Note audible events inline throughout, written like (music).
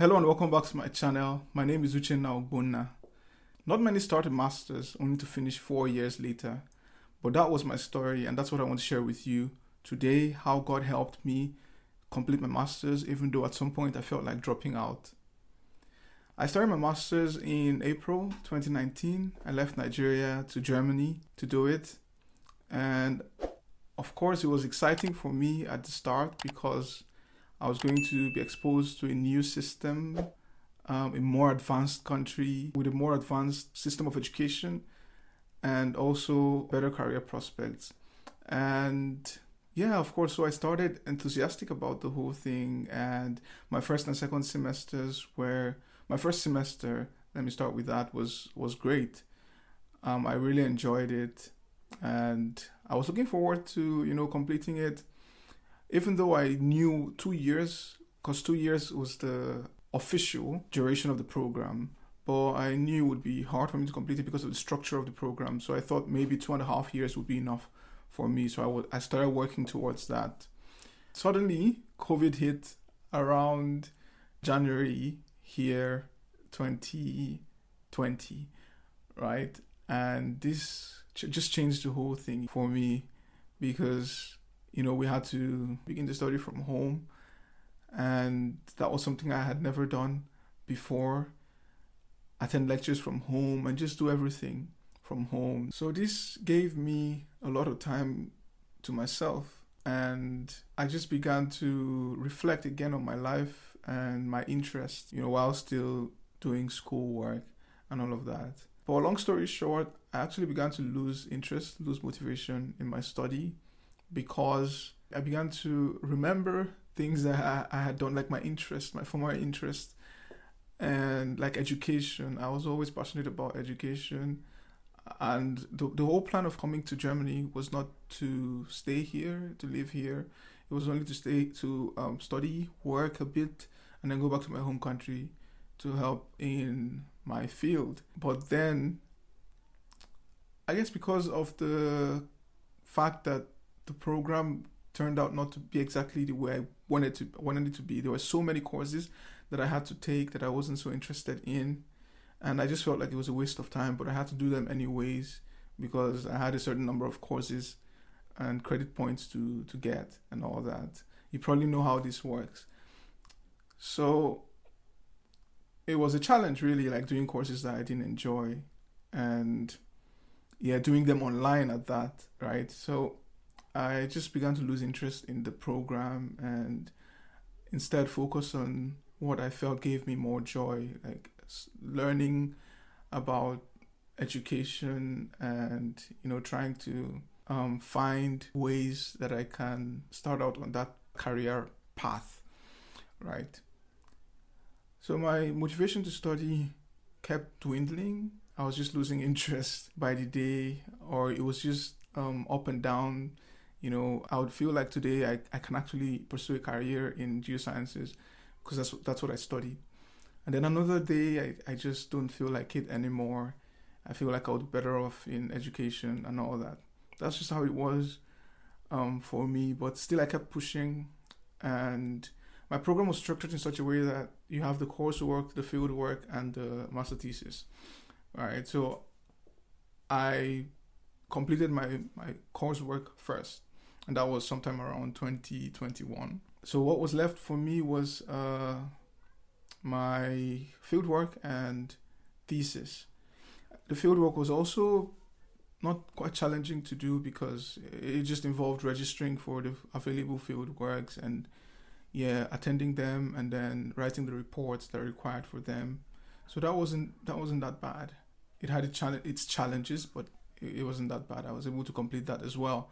Hello and welcome back to my channel. My name is Uchenna Ogbonna. Not many start a master's only to finish four years later, but that was my story and that's what I want to share with you today how God helped me complete my master's even though at some point I felt like dropping out. I started my master's in April 2019. I left Nigeria to Germany to do it. And of course, it was exciting for me at the start because I was going to be exposed to a new system, um, a more advanced country with a more advanced system of education and also better career prospects. And yeah, of course, so I started enthusiastic about the whole thing. And my first and second semesters were my first semester. Let me start with that was was great. Um, I really enjoyed it, and I was looking forward to you know completing it even though I knew two years, because two years was the official duration of the program, but I knew it would be hard for me to complete it because of the structure of the program. So I thought maybe two and a half years would be enough for me. So I, w- I started working towards that. Suddenly, COVID hit around January here, 2020, right? And this ch- just changed the whole thing for me because you know, we had to begin the study from home. And that was something I had never done before. Attend lectures from home and just do everything from home. So this gave me a lot of time to myself. And I just began to reflect again on my life and my interests, you know, while still doing schoolwork and all of that. But long story short, I actually began to lose interest, lose motivation in my study because I began to remember things that I, I had done, like my interest, my former interest, and like education. I was always passionate about education. And the, the whole plan of coming to Germany was not to stay here, to live here. It was only to stay, to um, study, work a bit, and then go back to my home country to help in my field. But then, I guess because of the fact that the program turned out not to be exactly the way I wanted to wanted it to be. There were so many courses that I had to take that I wasn't so interested in, and I just felt like it was a waste of time. But I had to do them anyways because I had a certain number of courses and credit points to to get and all that. You probably know how this works. So it was a challenge really like doing courses that I didn't enjoy and yeah doing them online at that right so I just began to lose interest in the program and instead focus on what I felt gave me more joy, like learning about education and you know trying to um, find ways that I can start out on that career path, right? So my motivation to study kept dwindling. I was just losing (laughs) interest by the day, or it was just um, up and down you know, I would feel like today I, I can actually pursue a career in geosciences because that's that's what I studied. And then another day I, I just don't feel like it anymore. I feel like I would be better off in education and all that. That's just how it was um, for me. But still I kept pushing and my program was structured in such a way that you have the coursework, the field work, and the master thesis. All right. So I completed my, my coursework first and that was sometime around 2021. So what was left for me was uh, my fieldwork and thesis. The fieldwork was also not quite challenging to do because it just involved registering for the available field works and yeah attending them and then writing the reports that are required for them so that wasn't that wasn't that bad it had its challenges but it wasn't that bad i was able to complete that as well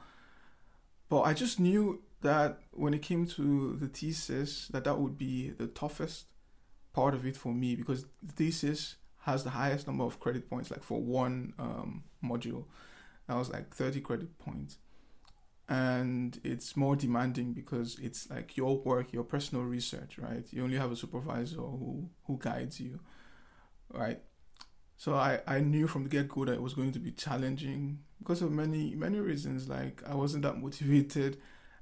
but I just knew that when it came to the thesis, that that would be the toughest part of it for me because the thesis has the highest number of credit points, like for one um, module. That was like 30 credit points. And it's more demanding because it's like your work, your personal research, right? You only have a supervisor who, who guides you, right? So I, I knew from the get go that it was going to be challenging because of many many reasons. Like I wasn't that motivated,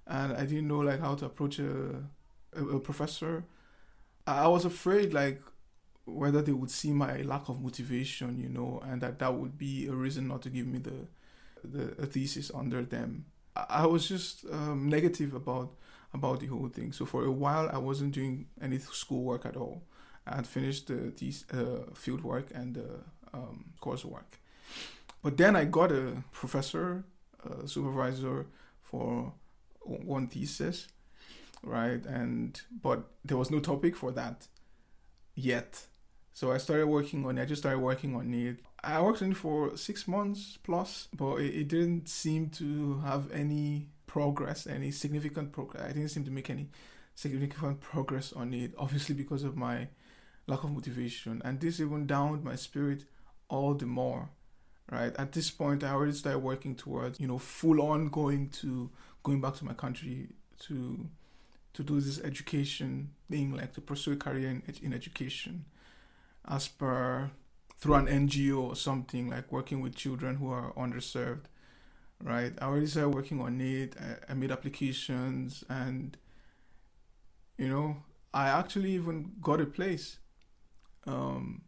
and I didn't know like how to approach a a, a professor. I was afraid like whether they would see my lack of motivation, you know, and that that would be a reason not to give me the the thesis under them. I was just um, negative about about the whole thing. So for a while, I wasn't doing any schoolwork at all. I had finished the these uh, field work and the um, coursework, but then I got a professor, a supervisor for one thesis, right? And but there was no topic for that yet. So I started working on it. I just started working on it. I worked on it for six months plus, but it, it didn't seem to have any progress, any significant progress. I didn't seem to make any significant progress on it, obviously because of my lack of motivation. And this even downed my spirit all the more. Right at this point, I already started working towards, you know, full on going to going back to my country to to do this education thing, like to pursue a career in, in education, as per through an NGO or something, like working with children who are underserved right? I already started working on it. I, I made applications, and you know, I actually even got a place, um,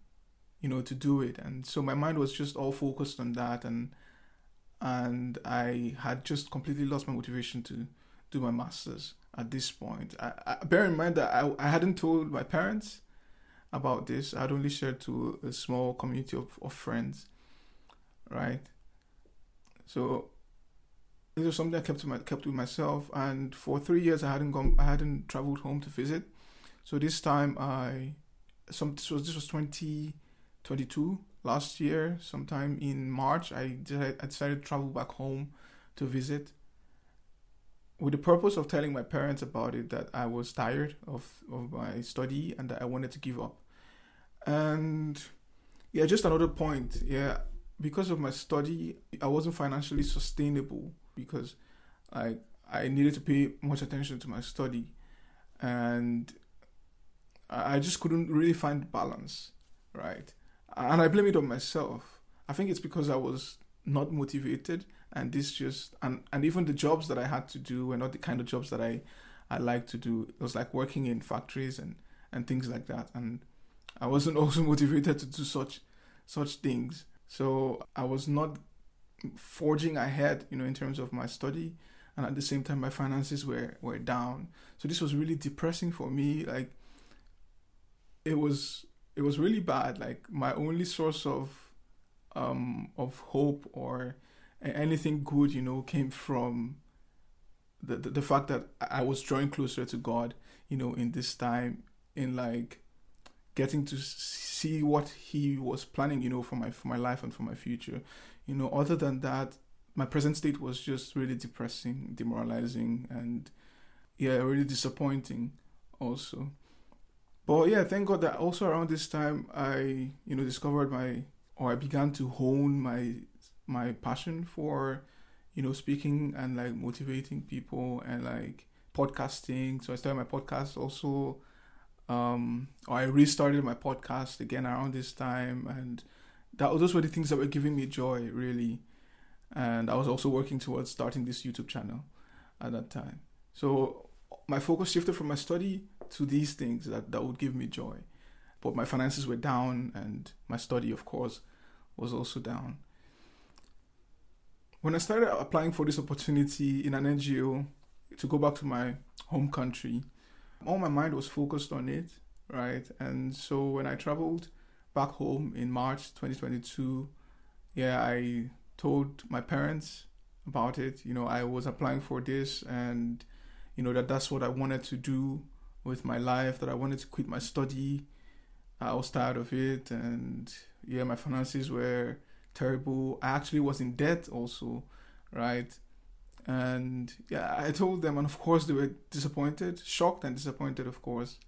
you know, to do it. And so my mind was just all focused on that, and and I had just completely lost my motivation to do my masters at this point. I, I, bear in mind that I, I hadn't told my parents about this. I had only shared to a small community of, of friends, right? So this was something I kept to my, kept with myself. And for three years, I hadn't gone, I hadn't traveled home to visit. So this time, I some this was this was twenty twenty two last year. Sometime in March, I decided, I decided to travel back home to visit. With the purpose of telling my parents about it, that I was tired of, of my study and that I wanted to give up. And yeah, just another point. Yeah, because of my study, I wasn't financially sustainable because I I needed to pay much attention to my study, and I just couldn't really find balance, right? And I blame it on myself. I think it's because I was not motivated, and this just and and even the jobs that I had to do were not the kind of jobs that I I like to do. It was like working in factories and and things like that, and I wasn't (laughs) also motivated to do such such things. So I was not forging ahead, you know, in terms of my study, and at the same time, my finances were were down. So this was really depressing for me. Like, it was it was really bad. Like my only source of um of hope or anything good, you know, came from the, the, the fact that I was drawing closer to God, you know, in this time, in like getting to see what He was planning, you know, for my for my life and for my future you know, other than that, my present state was just really depressing, demoralizing, and yeah, really disappointing also. But yeah, thank God that also around this time I, you know, discovered my or I began to hone my my passion for, you know, speaking and like motivating people and like podcasting. So I started my podcast also. Um, or I restarted my podcast again around this time and that those were the things that were giving me joy really and i was also working towards starting this youtube channel at that time so my focus shifted from my study to these things that, that would give me joy. But my finances were down and my study of course was also down. When i started applying for this opportunity in an ngo to go back to my home country all my mind was focused on it right? And so when i traveled back home in March 2022, yeah, I told my parents about it. You know, I was applying for this and, you know, that that's what I wanted to do with my life, that I wanted to quit my study. I was tired of it. And yeah, my finances were terrible. I actually was in debt also, right? And yeah, I told them, and of course, they were disappointed, shocked and disappointed, of course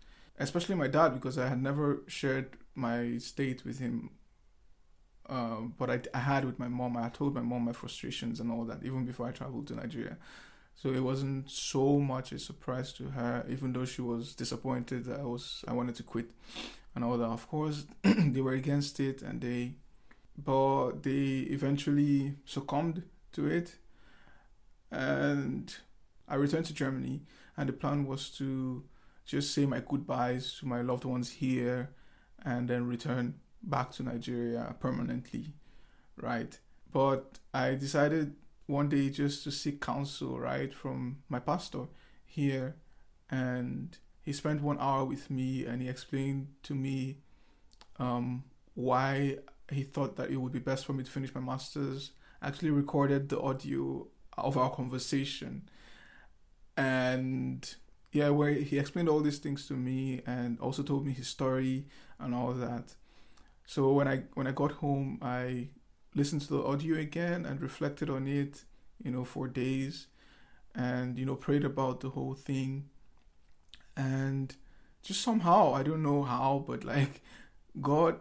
especially my dad because I had never shared my state with him. Uh, but I, I had with my mom. I told my mom my frustrations and all that even before I traveled to Nigeria. So it wasn't so much a surprise to her, even though she was disappointed that I was I wanted to quit and all that. Of course, (clears throat) they were against it, and they, but they eventually succumbed to it, and I returned to Germany, and the plan was to just say my goodbyes to my loved ones here and then return back to Nigeria permanently, right? But I decided one day just to seek counsel, right, from my pastor here. And he spent one hour with me and he explained to me um, why he thought that it would be best for me to finish my master's. I actually recorded the audio of our conversation. And yeah, where he explained all these things to me and also told me his story and all that. So when I when I got home, I listened to the audio again and reflected on it, you know, for days, and you know prayed about the whole thing, and just somehow I don't know how, but like God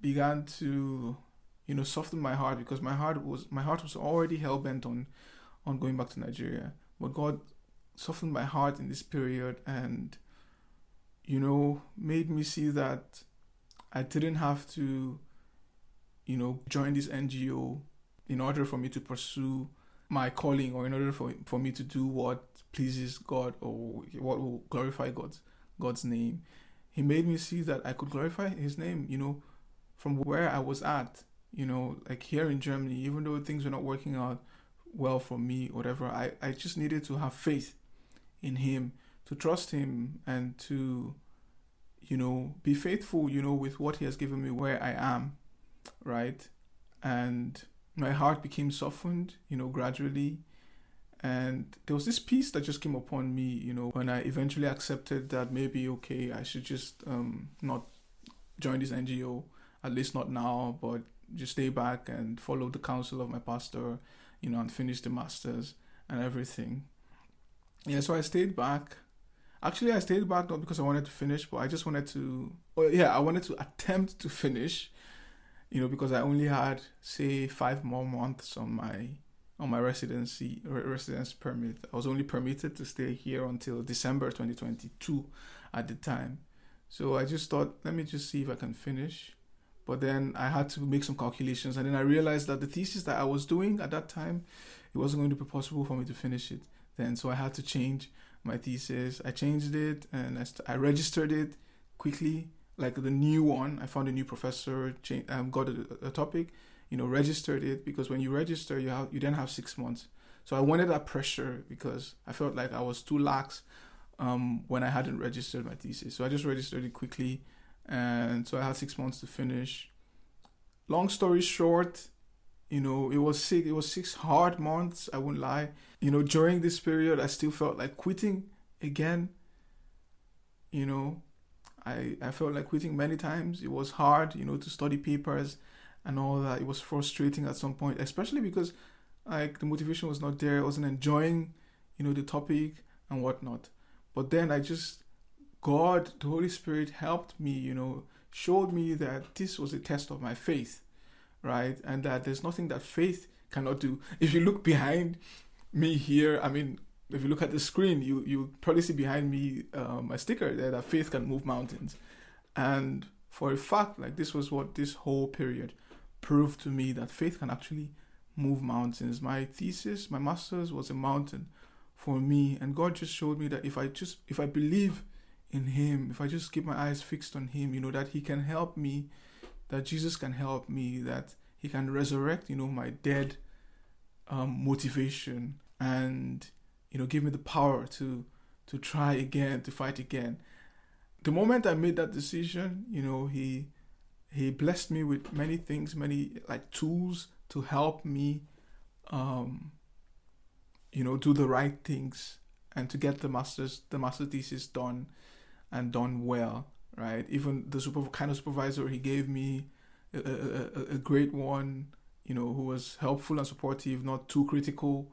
began to you know soften my heart because my heart was my heart was already hell bent on on going back to Nigeria, but God softened my heart in this period and you know made me see that I didn't have to you know join this NGO in order for me to pursue my calling or in order for for me to do what pleases God or what will glorify God's God's name. He made me see that I could glorify his name, you know, from where I was at, you know, like here in Germany, even though things were not working out well for me, whatever, I, I just needed to have faith in him, to trust him, and to, you know, be faithful, you know, with what he has given me where I am, right? And my heart became softened, you know, gradually. And there was this peace that just came upon me, you know, when I eventually accepted that maybe, okay, I should just um, not join this NGO, at least not now, but just stay back and follow the counsel of my pastor, you know, and finish the masters and everything yeah, so I stayed back. Actually, I stayed back not because I wanted to finish, but I just wanted to. Well, yeah, I wanted to attempt to finish. You know, because I only had say five more months on my on my residency residence permit. I was only permitted to stay here until December 2022 at the time. So I just thought, let me just see if I can finish. But then I had to make some calculations, and then I realized that the thesis that I was doing at that time, it wasn't going to be possible for me to finish it then. So I had to change my thesis. I changed it and I, st- I registered it quickly, like the new one. I found a new professor, change, um, got a, a topic, you know, registered it because when you register, you have you then have six months. So I wanted that pressure because I felt like I was too lax um, when I hadn't registered my thesis. So I just registered it quickly, and so I had six months to finish. Long story short, you know, it was six. It was six hard months. I won't lie. You know, during this period, I still felt like quitting again. You know, I I felt like quitting many times. It was hard, you know, to study papers and all that. It was frustrating at some point, especially because like the motivation was not there. I wasn't enjoying, you know, the topic and whatnot. But then I just God, the Holy Spirit helped me, you know, showed me that this was a test of my faith right? And that there's nothing that faith cannot do. If you look behind me here, I mean, if you look at the screen, you you probably see behind me um, a sticker there that faith can move mountains, and for a fact, like this was what this whole period proved to me that faith can actually move mountains. My thesis, my master's was a mountain for me, and God just showed me that if I just if I believe in Him, if I just keep my eyes fixed on Him, you know that He can help me that Jesus can help me, that He can resurrect, you know, my dead um, motivation and you know give me the power to to try again, to fight again. The moment I made that decision, you know, He He blessed me with many things, many like tools to help me, um, you know, do the right things and to get the master's the master thesis done and done well right? Even the super kind of supervisor he gave me, a, a, a great one, you know, who was helpful and supportive, not too critical,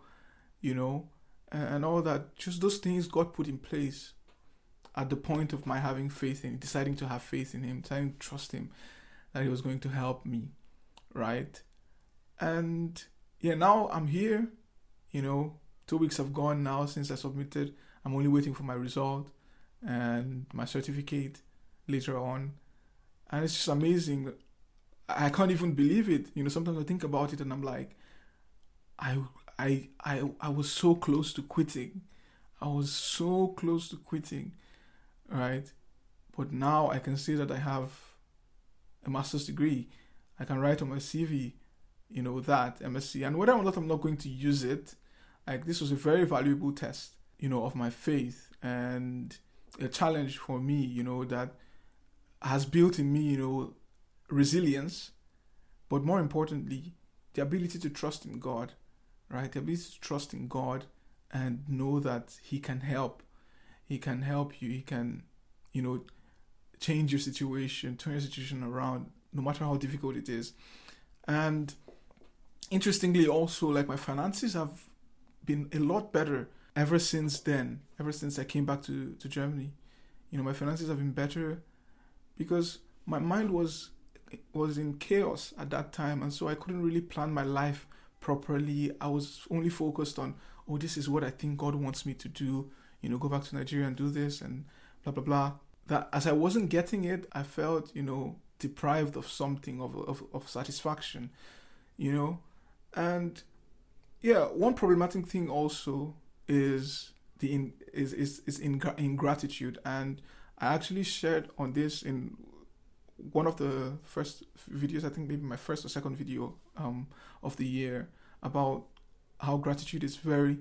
you know, and, all that. Just those things God put in place at the point of my having faith in, deciding to have faith in Him, deciding to trust Him, that He was going to help me, right? And yeah, now I'm here, you know, two weeks have gone now since I submitted. I'm only waiting for my result and my certificate later on. And it's just amazing. I can't even believe it. You know, sometimes I think about it and I'm like, I I I I was so close to quitting. I was so close to quitting. right? But now I can say that I have a master's degree. I can write on my CV, you know, that MSc. And whether or not I'm not going to use it, like this was a very valuable test, you know, of my faith and a challenge for me, you know, that has built in me, you know, resilience, but more importantly, the ability to trust in God, right? Ability to trust in God and know that He can help. He can help you. He can, you know, change your situation, turn your situation around, no matter how difficult it is. And interestingly, also, like my finances have been a lot better ever since then, ever since I came back to, to Germany. You know, my finances have been better because my mind was was in chaos at that time and so I couldn't really plan my life properly. I was only focused on, oh, this is what I think God wants me to do, you know, go back to Nigeria and do this and blah blah blah. That as I wasn't getting it, I felt, you know, deprived of something of of, of satisfaction, you know. And yeah, one problematic thing also is the in, is is is ingratitude, and I actually shared on this in one of the first videos. I think maybe my first or second video um, of the year about how gratitude is very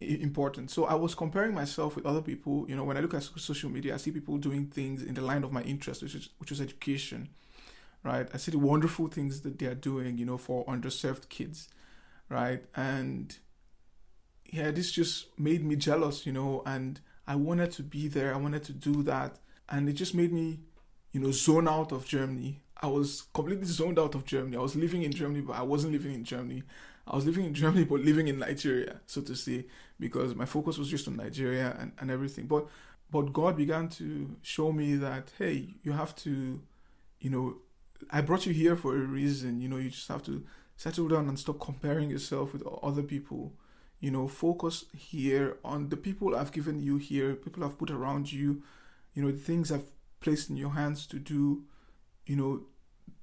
important. So I was comparing myself with other people. You know, when I look at social media, I see people doing things in the line of my interest, which is which is education, right? I see the wonderful things that they are doing. You know, for underserved kids, right? And yeah, this just made me jealous, you know, and I wanted to be there. I wanted to do that. And it just made me, you know, zone out of Germany. I was completely zoned out of Germany. I was living in Germany, but I wasn't living in Germany. I was living in Germany, but living in Nigeria, so to say, because my focus was just on Nigeria and, and everything. But but God began to show me that, hey, you have to, you know, I brought you here for a reason. You know, you just have to settle down and stop comparing yourself with other people you know focus here on the people i've given you here people i've put around you you know the things i've placed in your hands to do you know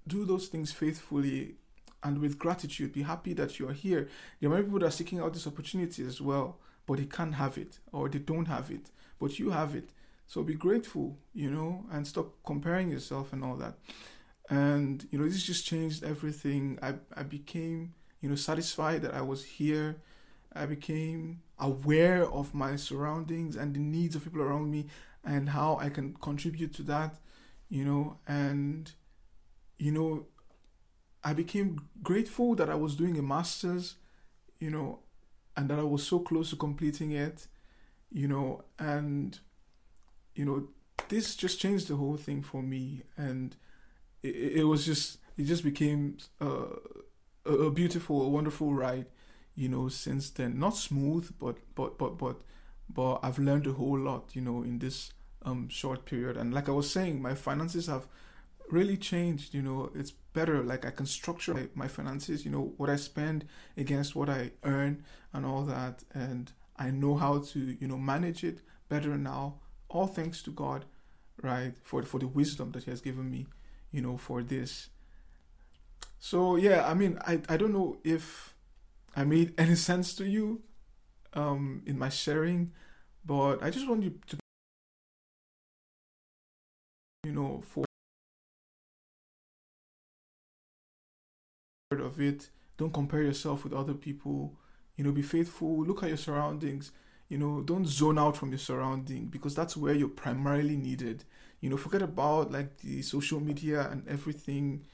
do those things faithfully and with gratitude. Be happy that you're here. There are many people that are seeking out this opportunity as well but they can't have it or they don't have it but you have it. So be grateful you know and stop comparing yourself and all that. And you know this just changed everything. I i became you know satisfied that i was here. I became aware of my surroundings and the needs of people around me and how I can contribute to that, you know, and you know, I became grateful that I was doing a master's, you know, and that I was so close to completing it, you know, and you know, this just changed the whole thing for me, and it, it was just it just became uh, a beautiful, a wonderful ride you know, since then. Not smooth, but but but but but I've learned a whole lot, you know, in this um short period. And like I was saying, my finances have really changed. You know, it's better. Like I can structure my, my finances. You know, what I spend against what I earn and all that, and I know how to you know manage it better now. All thanks to God, right? For for the wisdom that He has given me, you know, for this. So yeah, I mean, I I don't know if I made (laughs) any sense to you um, in my sharing, but I just want you to, you know, for of it. Don't compare yourself with other people. You know, be faithful. Look at your surroundings. You know, don't zone out from your surrounding because that's where you're primarily needed. You know, forget about like the social media and everything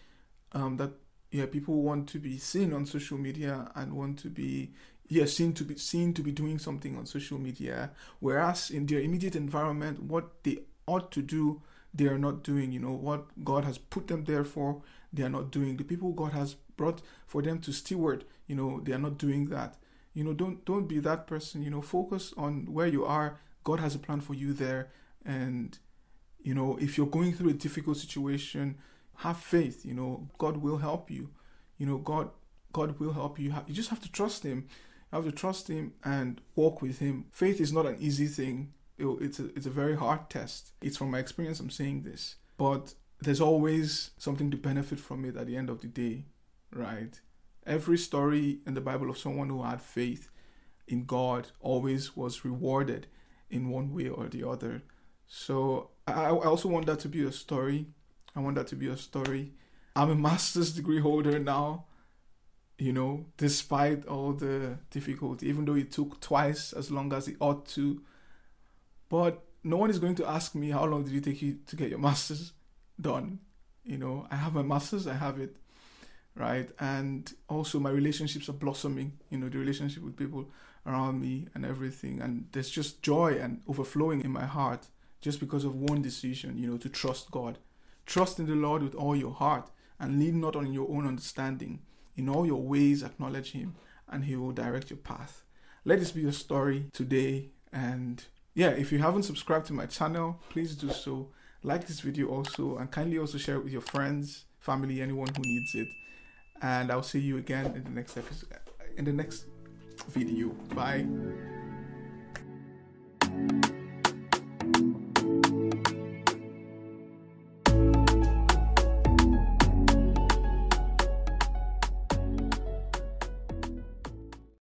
um, that yeah people want to be seen on social media and want to be yeah seen to be seen to be doing something on social media. Whereas in their immediate environment what they ought to do they are not doing you know what god has put them there for they are not doing. The people god has brought for them to steward you know they are not doing that. You know don't don't be that person you know focus on where you are. God has a plan for you there. And you know if you're going through a difficult situation have faith you know god will help you. You know god god will help you. You just have to trust him you have to trust him and walk with him. Faith is not an easy thing. It's a, it's a very hard test. It's from my experience i'm saying this. But there's always something to benefit from it at the end of the day right? Every story in the bible of someone who had faith in god always was rewarded in one way or the other. So I, I also want that to be a story. I want that to be a story. I'm a (laughs) master's degree holder now, you know, despite all the difficulty, even though it took twice as long as it ought to. But no one is going to ask me how long did it take you to get your master's done. You know, I have my master's, I have it, right? And also my relationships are blossoming. You know, the relationship with people around me and everything, and there's just joy and overflowing in my heart just because of one decision. You know, to trust God, trust in the Lord with all your heart, and lean not on your own understanding. In all your ways, acknowledge Him, and He will direct your path. Let this be your story today and yeah, if you haven't subscribed to my channel, please do so. Like this video also, and kindly also share it with your friends, family, anyone who needs it. And I'll see you again in the next episode, in the next video. Bye.